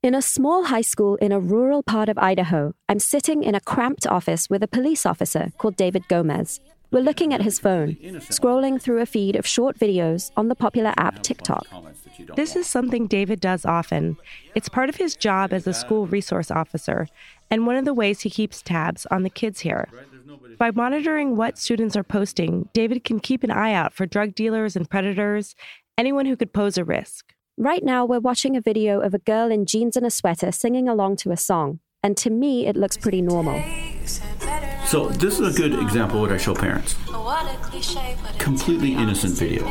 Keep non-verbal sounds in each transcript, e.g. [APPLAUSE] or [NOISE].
In a small high school in a rural part of Idaho, I'm sitting in a cramped office with a police officer called David Gomez. We're looking at his phone, scrolling through a feed of short videos on the popular app TikTok. This is something David does often. It's part of his job as a school resource officer, and one of the ways he keeps tabs on the kids here. By monitoring what students are posting, David can keep an eye out for drug dealers and predators, anyone who could pose a risk. Right now, we're watching a video of a girl in jeans and a sweater singing along to a song, and to me, it looks pretty normal. So, this is a good example of what I show parents. Completely innocent video,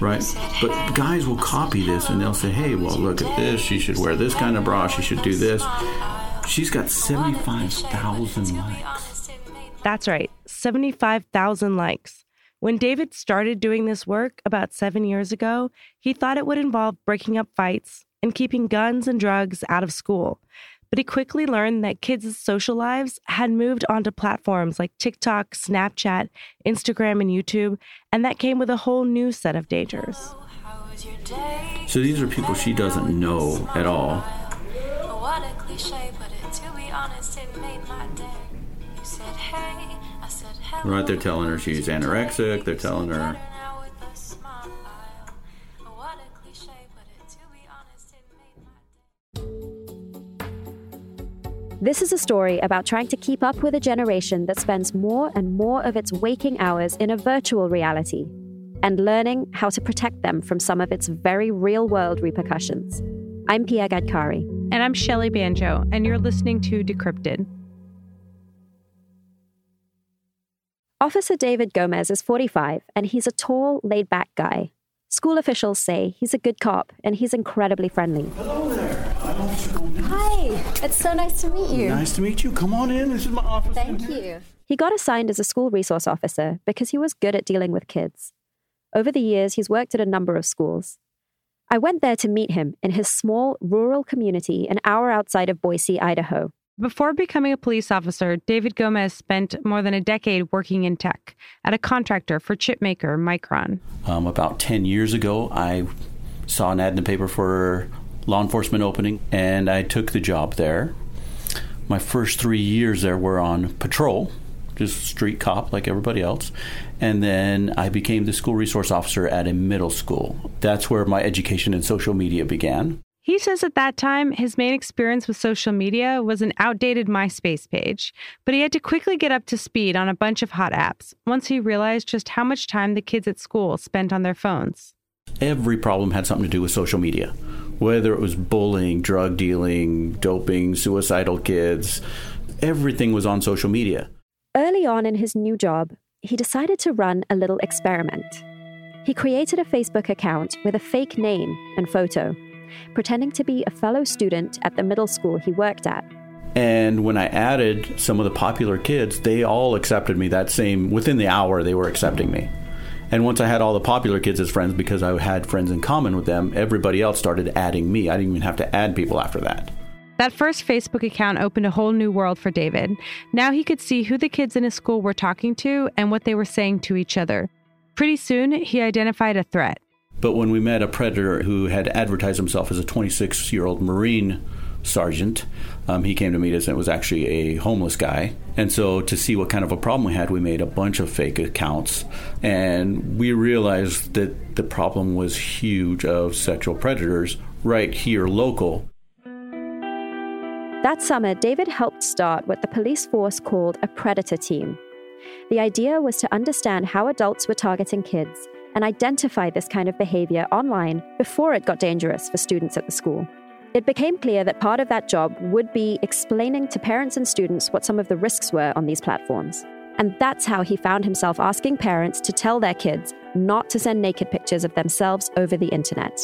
right? But guys will copy this and they'll say, hey, well, look at this. She should wear this kind of bra. She should do this. She's got 75,000 likes. That's right, 75,000 likes. When David started doing this work about seven years ago, he thought it would involve breaking up fights and keeping guns and drugs out of school. But he quickly learned that kids' social lives had moved onto platforms like TikTok, Snapchat, Instagram, and YouTube, and that came with a whole new set of dangers. So these are people she doesn't know at all. Right, they're telling her she's anorexic, they're telling her. This is a story about trying to keep up with a generation that spends more and more of its waking hours in a virtual reality and learning how to protect them from some of its very real world repercussions. I'm Pia Gadkari. And I'm Shelly Banjo, and you're listening to Decrypted. Officer David Gomez is 45, and he's a tall, laid back guy. School officials say he's a good cop and he's incredibly friendly. Hello there. I'm Officer Gomez. Hi, it's so nice to meet you. Nice to meet you. Come on in. This is my office. Thank you. He got assigned as a school resource officer because he was good at dealing with kids. Over the years, he's worked at a number of schools. I went there to meet him in his small rural community an hour outside of Boise, Idaho. Before becoming a police officer, David Gomez spent more than a decade working in tech at a contractor for chipmaker Micron. Um, about 10 years ago, I saw an ad in the paper for law enforcement opening, and I took the job there. My first three years there were on patrol, just street cop like everybody else. And then I became the school resource officer at a middle school. That's where my education in social media began. He says at that time, his main experience with social media was an outdated MySpace page, but he had to quickly get up to speed on a bunch of hot apps once he realized just how much time the kids at school spent on their phones. Every problem had something to do with social media, whether it was bullying, drug dealing, doping, suicidal kids, everything was on social media. Early on in his new job, he decided to run a little experiment. He created a Facebook account with a fake name and photo pretending to be a fellow student at the middle school he worked at. And when I added some of the popular kids, they all accepted me that same, within the hour, they were accepting me. And once I had all the popular kids as friends because I had friends in common with them, everybody else started adding me. I didn't even have to add people after that. That first Facebook account opened a whole new world for David. Now he could see who the kids in his school were talking to and what they were saying to each other. Pretty soon, he identified a threat. But when we met a predator who had advertised himself as a 26 year old Marine sergeant, um, he came to meet us and it was actually a homeless guy. And so, to see what kind of a problem we had, we made a bunch of fake accounts. And we realized that the problem was huge of sexual predators right here local. That summer, David helped start what the police force called a predator team. The idea was to understand how adults were targeting kids and identify this kind of behavior online before it got dangerous for students at the school. It became clear that part of that job would be explaining to parents and students what some of the risks were on these platforms. And that's how he found himself asking parents to tell their kids not to send naked pictures of themselves over the internet.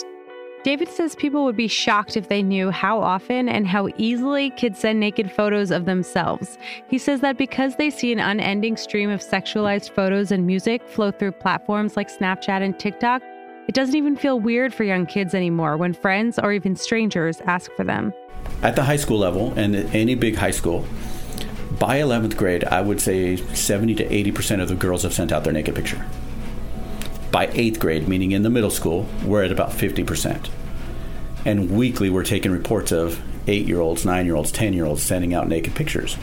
David says people would be shocked if they knew how often and how easily kids send naked photos of themselves. He says that because they see an unending stream of sexualized photos and music flow through platforms like Snapchat and TikTok, it doesn't even feel weird for young kids anymore when friends or even strangers ask for them. At the high school level, and any big high school, by 11th grade, I would say 70 to 80% of the girls have sent out their naked picture by eighth grade, meaning in the middle school, we're at about 50%. And weekly, we're taking reports of eight year olds, nine year olds, 10 year olds sending out naked pictures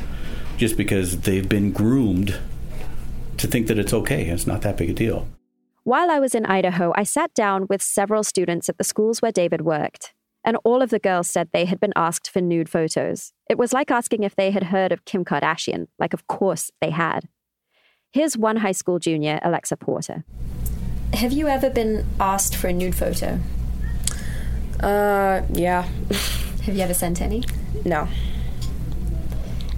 just because they've been groomed to think that it's okay. It's not that big a deal. While I was in Idaho, I sat down with several students at the schools where David worked, and all of the girls said they had been asked for nude photos. It was like asking if they had heard of Kim Kardashian, like, of course they had. Here's one high school junior, Alexa Porter. Have you ever been asked for a nude photo? Uh, yeah. [LAUGHS] Have you ever sent any? No.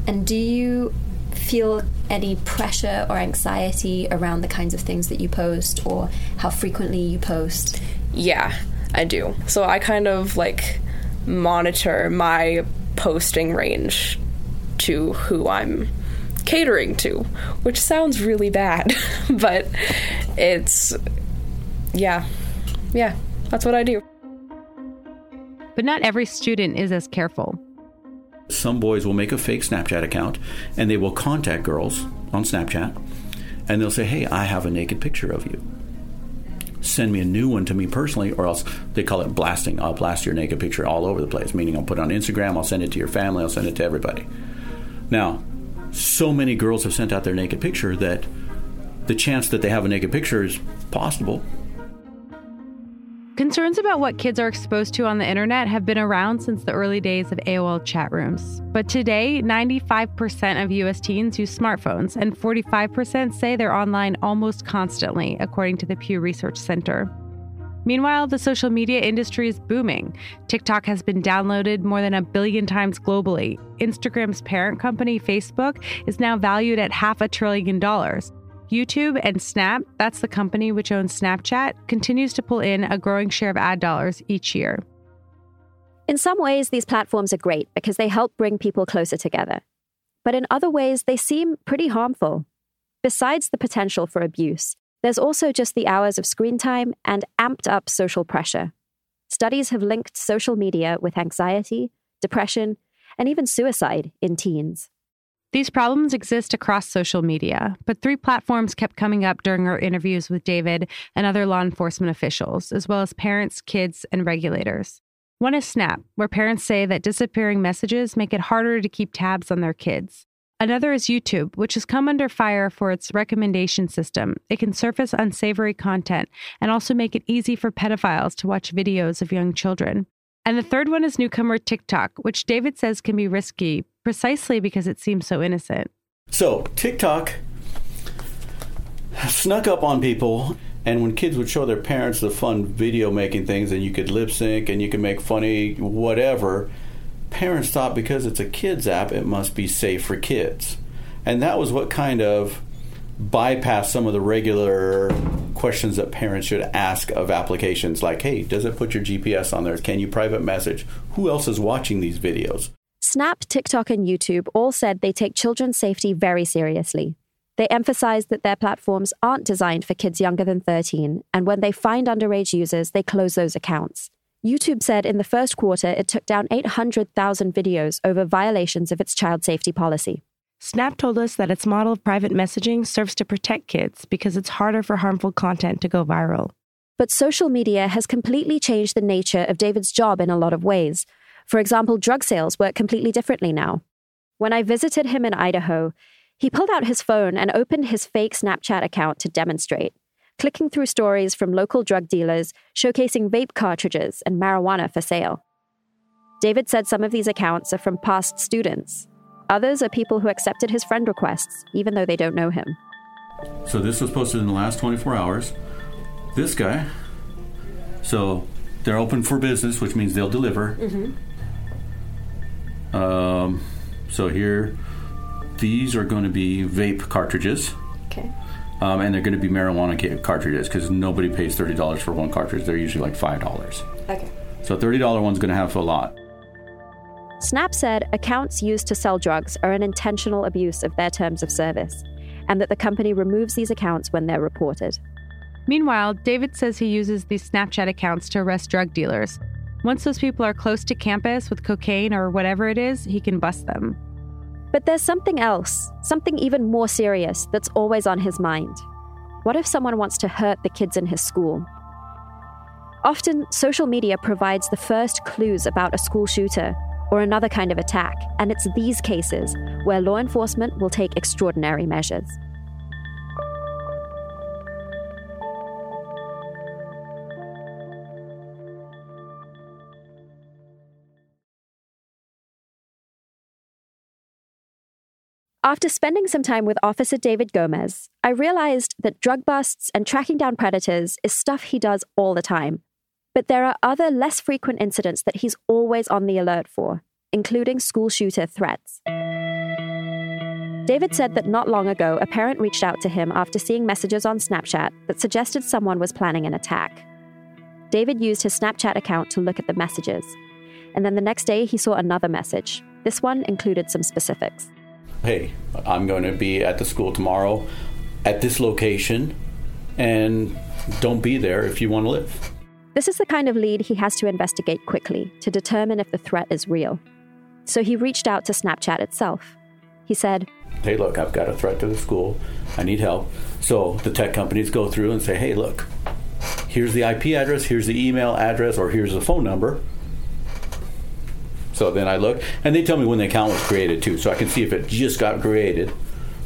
And do you feel any pressure or anxiety around the kinds of things that you post or how frequently you post? Yeah, I do. So I kind of like monitor my posting range to who I'm catering to, which sounds really bad, [LAUGHS] but it's yeah. Yeah, that's what I do. But not every student is as careful. Some boys will make a fake Snapchat account and they will contact girls on Snapchat and they'll say, Hey, I have a naked picture of you. Send me a new one to me personally, or else they call it blasting. I'll blast your naked picture all over the place, meaning I'll put it on Instagram, I'll send it to your family, I'll send it to everybody. Now, so many girls have sent out their naked picture that the chance that they have a naked picture is possible, Concerns about what kids are exposed to on the internet have been around since the early days of AOL chat rooms. But today, 95% of US teens use smartphones, and 45% say they're online almost constantly, according to the Pew Research Center. Meanwhile, the social media industry is booming. TikTok has been downloaded more than a billion times globally. Instagram's parent company, Facebook, is now valued at half a trillion dollars. YouTube and Snap, that's the company which owns Snapchat, continues to pull in a growing share of ad dollars each year. In some ways, these platforms are great because they help bring people closer together. But in other ways, they seem pretty harmful. Besides the potential for abuse, there's also just the hours of screen time and amped up social pressure. Studies have linked social media with anxiety, depression, and even suicide in teens. These problems exist across social media, but three platforms kept coming up during our interviews with David and other law enforcement officials, as well as parents, kids, and regulators. One is Snap, where parents say that disappearing messages make it harder to keep tabs on their kids. Another is YouTube, which has come under fire for its recommendation system. It can surface unsavory content and also make it easy for pedophiles to watch videos of young children. And the third one is newcomer TikTok, which David says can be risky precisely because it seems so innocent. So, TikTok snuck up on people, and when kids would show their parents the fun video making things, and you could lip sync and you could make funny whatever, parents thought because it's a kids app, it must be safe for kids. And that was what kind of bypassed some of the regular questions that parents should ask of applications like hey does it put your gps on there can you private message who else is watching these videos snap tiktok and youtube all said they take children's safety very seriously they emphasize that their platforms aren't designed for kids younger than 13 and when they find underage users they close those accounts youtube said in the first quarter it took down 800000 videos over violations of its child safety policy Snap told us that its model of private messaging serves to protect kids because it's harder for harmful content to go viral. But social media has completely changed the nature of David's job in a lot of ways. For example, drug sales work completely differently now. When I visited him in Idaho, he pulled out his phone and opened his fake Snapchat account to demonstrate, clicking through stories from local drug dealers showcasing vape cartridges and marijuana for sale. David said some of these accounts are from past students, Others are people who accepted his friend requests, even though they don't know him. So this was posted in the last 24 hours. This guy, so they're open for business, which means they'll deliver. Mm-hmm. Um, so here, these are going to be vape cartridges. Okay. Um, and they're going to be marijuana cartridges because nobody pays thirty dollars for one cartridge. They're usually like five dollars. Okay. So thirty dollar one's going to have a lot. Snap said accounts used to sell drugs are an intentional abuse of their terms of service, and that the company removes these accounts when they're reported. Meanwhile, David says he uses these Snapchat accounts to arrest drug dealers. Once those people are close to campus with cocaine or whatever it is, he can bust them. But there's something else, something even more serious, that's always on his mind. What if someone wants to hurt the kids in his school? Often, social media provides the first clues about a school shooter or another kind of attack, and it's these cases where law enforcement will take extraordinary measures. After spending some time with Officer David Gomez, I realized that drug busts and tracking down predators is stuff he does all the time. But there are other less frequent incidents that he's always on the alert for, including school shooter threats. David said that not long ago, a parent reached out to him after seeing messages on Snapchat that suggested someone was planning an attack. David used his Snapchat account to look at the messages. And then the next day, he saw another message. This one included some specifics hey, I'm going to be at the school tomorrow at this location, and don't be there if you want to live. This is the kind of lead he has to investigate quickly to determine if the threat is real. So he reached out to Snapchat itself. He said, Hey, look, I've got a threat to the school. I need help. So the tech companies go through and say, Hey, look, here's the IP address, here's the email address, or here's the phone number. So then I look, and they tell me when the account was created too, so I can see if it just got created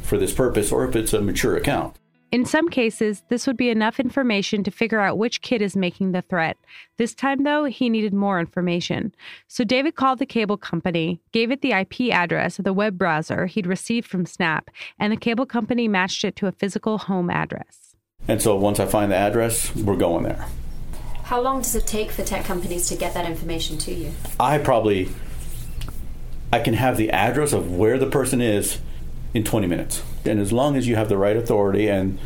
for this purpose or if it's a mature account. In some cases, this would be enough information to figure out which kid is making the threat. This time, though, he needed more information. So David called the cable company, gave it the IP address of the web browser he'd received from Snap, and the cable company matched it to a physical home address. And so once I find the address, we're going there. How long does it take for tech companies to get that information to you? I probably I can have the address of where the person is in 20 minutes. And as long as you have the right authority and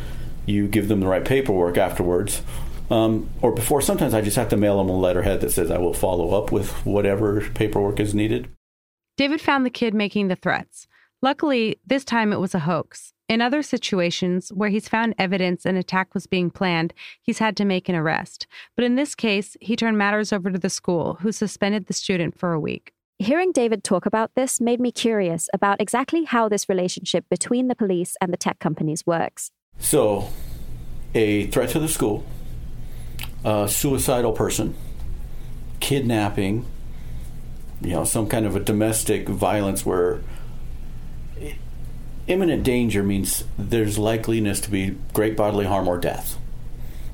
you give them the right paperwork afterwards, um, or before, sometimes I just have to mail them a letterhead that says I will follow up with whatever paperwork is needed. David found the kid making the threats. Luckily, this time it was a hoax. In other situations where he's found evidence an attack was being planned, he's had to make an arrest. But in this case, he turned matters over to the school, who suspended the student for a week. Hearing David talk about this made me curious about exactly how this relationship between the police and the tech companies works. So, a threat to the school, a suicidal person, kidnapping, you know, some kind of a domestic violence where imminent danger means there's likeliness to be great bodily harm or death.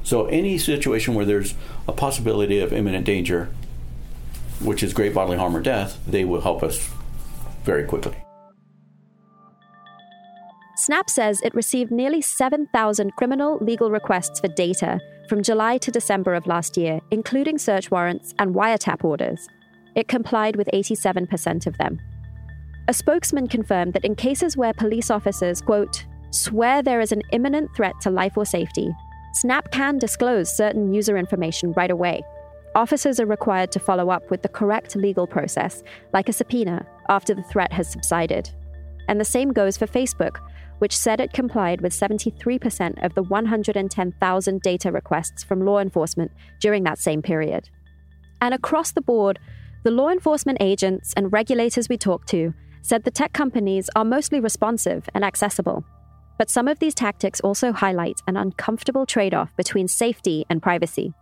So, any situation where there's a possibility of imminent danger, which is great bodily harm or death, they will help us very quickly. Snap says it received nearly 7,000 criminal legal requests for data from July to December of last year, including search warrants and wiretap orders. It complied with 87% of them. A spokesman confirmed that in cases where police officers, quote, swear there is an imminent threat to life or safety, Snap can disclose certain user information right away. Officers are required to follow up with the correct legal process, like a subpoena, after the threat has subsided. And the same goes for Facebook, which said it complied with 73% of the 110,000 data requests from law enforcement during that same period. And across the board, the law enforcement agents and regulators we talked to said the tech companies are mostly responsive and accessible. But some of these tactics also highlight an uncomfortable trade off between safety and privacy.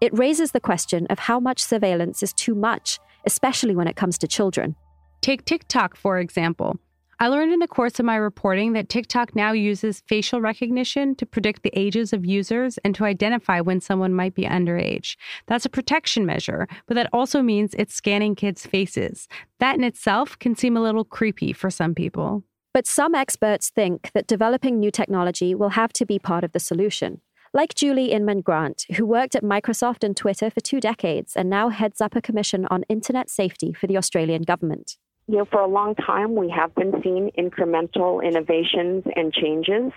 It raises the question of how much surveillance is too much, especially when it comes to children. Take TikTok, for example. I learned in the course of my reporting that TikTok now uses facial recognition to predict the ages of users and to identify when someone might be underage. That's a protection measure, but that also means it's scanning kids' faces. That in itself can seem a little creepy for some people. But some experts think that developing new technology will have to be part of the solution. Like Julie Inman Grant, who worked at Microsoft and Twitter for two decades and now heads up a commission on internet safety for the Australian government you know, for a long time, we have been seeing incremental innovations and changes.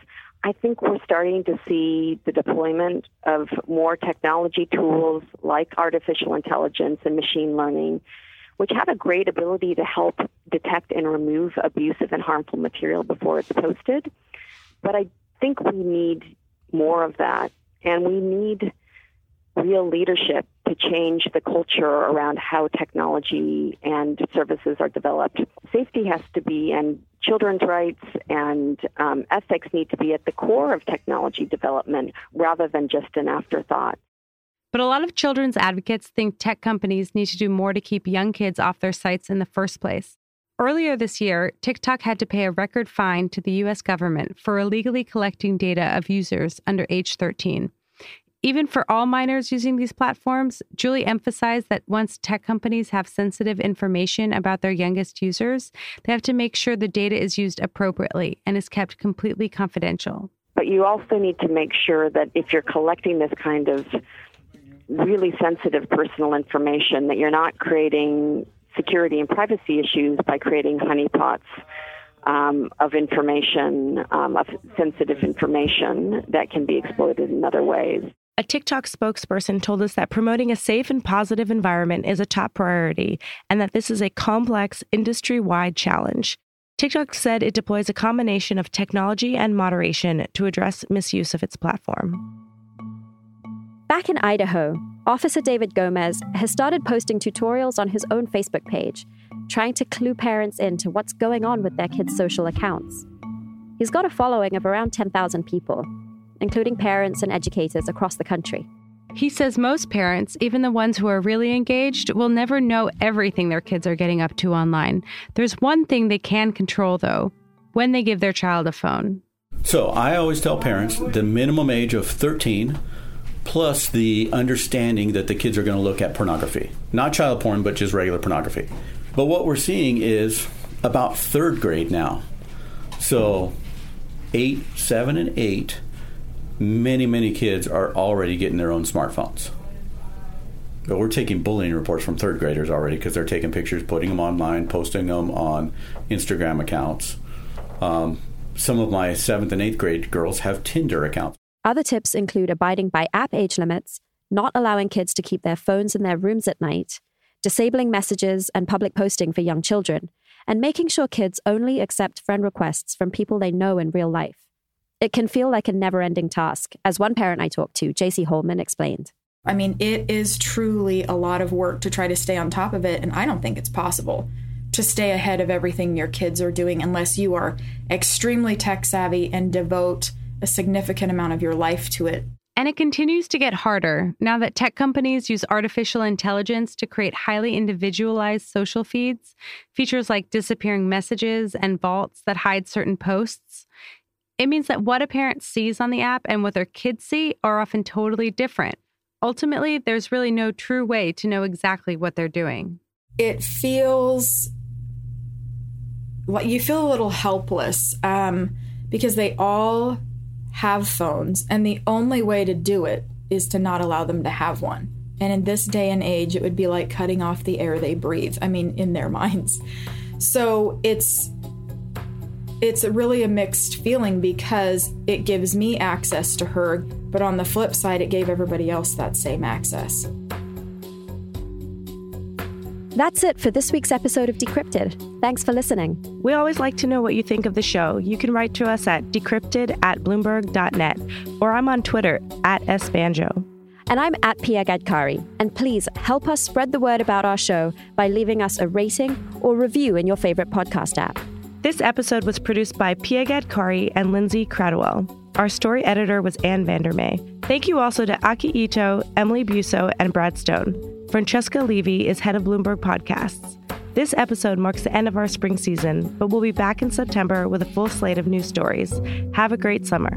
I think we're starting to see the deployment of more technology tools like artificial intelligence and machine learning, which have a great ability to help detect and remove abusive and harmful material before it's posted. But I think we need more of that, and we need real leadership to change the culture around how technology and services are developed. Safety has to be, and children's rights and um, ethics need to be at the core of technology development rather than just an afterthought. But a lot of children's advocates think tech companies need to do more to keep young kids off their sites in the first place. Earlier this year, TikTok had to pay a record fine to the US government for illegally collecting data of users under age 13. Even for all minors using these platforms, Julie emphasized that once tech companies have sensitive information about their youngest users, they have to make sure the data is used appropriately and is kept completely confidential. But you also need to make sure that if you're collecting this kind of really sensitive personal information, that you're not creating security and privacy issues by creating honeypots um, of information, um, of sensitive information that can be exploited in other ways. A TikTok spokesperson told us that promoting a safe and positive environment is a top priority and that this is a complex industry wide challenge. TikTok said it deploys a combination of technology and moderation to address misuse of its platform. Back in Idaho, Officer David Gomez has started posting tutorials on his own Facebook page, trying to clue parents into what's going on with their kids' social accounts. He's got a following of around 10,000 people, including parents and educators across the country. He says most parents, even the ones who are really engaged, will never know everything their kids are getting up to online. There's one thing they can control, though when they give their child a phone. So I always tell parents the minimum age of 13 plus the understanding that the kids are going to look at pornography. Not child porn, but just regular pornography. But what we're seeing is about third grade now. So, eight, seven, and eight, many, many kids are already getting their own smartphones. But we're taking bullying reports from third graders already because they're taking pictures, putting them online, posting them on Instagram accounts. Um, some of my seventh and eighth grade girls have Tinder accounts. Other tips include abiding by app age limits, not allowing kids to keep their phones in their rooms at night, disabling messages and public posting for young children, and making sure kids only accept friend requests from people they know in real life. It can feel like a never ending task, as one parent I talked to, JC Holman, explained. I mean, it is truly a lot of work to try to stay on top of it, and I don't think it's possible to stay ahead of everything your kids are doing unless you are extremely tech savvy and devote a significant amount of your life to it. And it continues to get harder now that tech companies use artificial intelligence to create highly individualized social feeds, features like disappearing messages and vaults that hide certain posts. It means that what a parent sees on the app and what their kids see are often totally different. Ultimately, there's really no true way to know exactly what they're doing. It feels like you feel a little helpless um, because they all have phones, and the only way to do it is to not allow them to have one. And in this day and age, it would be like cutting off the air they breathe. I mean, in their [LAUGHS] minds. So it's it's really a mixed feeling because it gives me access to her, but on the flip side, it gave everybody else that same access. That's it for this week's episode of Decrypted. Thanks for listening. We always like to know what you think of the show. You can write to us at decrypted at bloomberg.net, or I'm on Twitter at sbanjo. And I'm at Pia Gadkari. And please help us spread the word about our show by leaving us a rating or review in your favorite podcast app. This episode was produced by Pia Gadkari and Lindsay Cradwell. Our story editor was Ann Vandermeer. Thank you also to Aki Ito, Emily Biuso, and Brad Stone. Francesca Levy is head of Bloomberg Podcasts. This episode marks the end of our spring season, but we'll be back in September with a full slate of new stories. Have a great summer.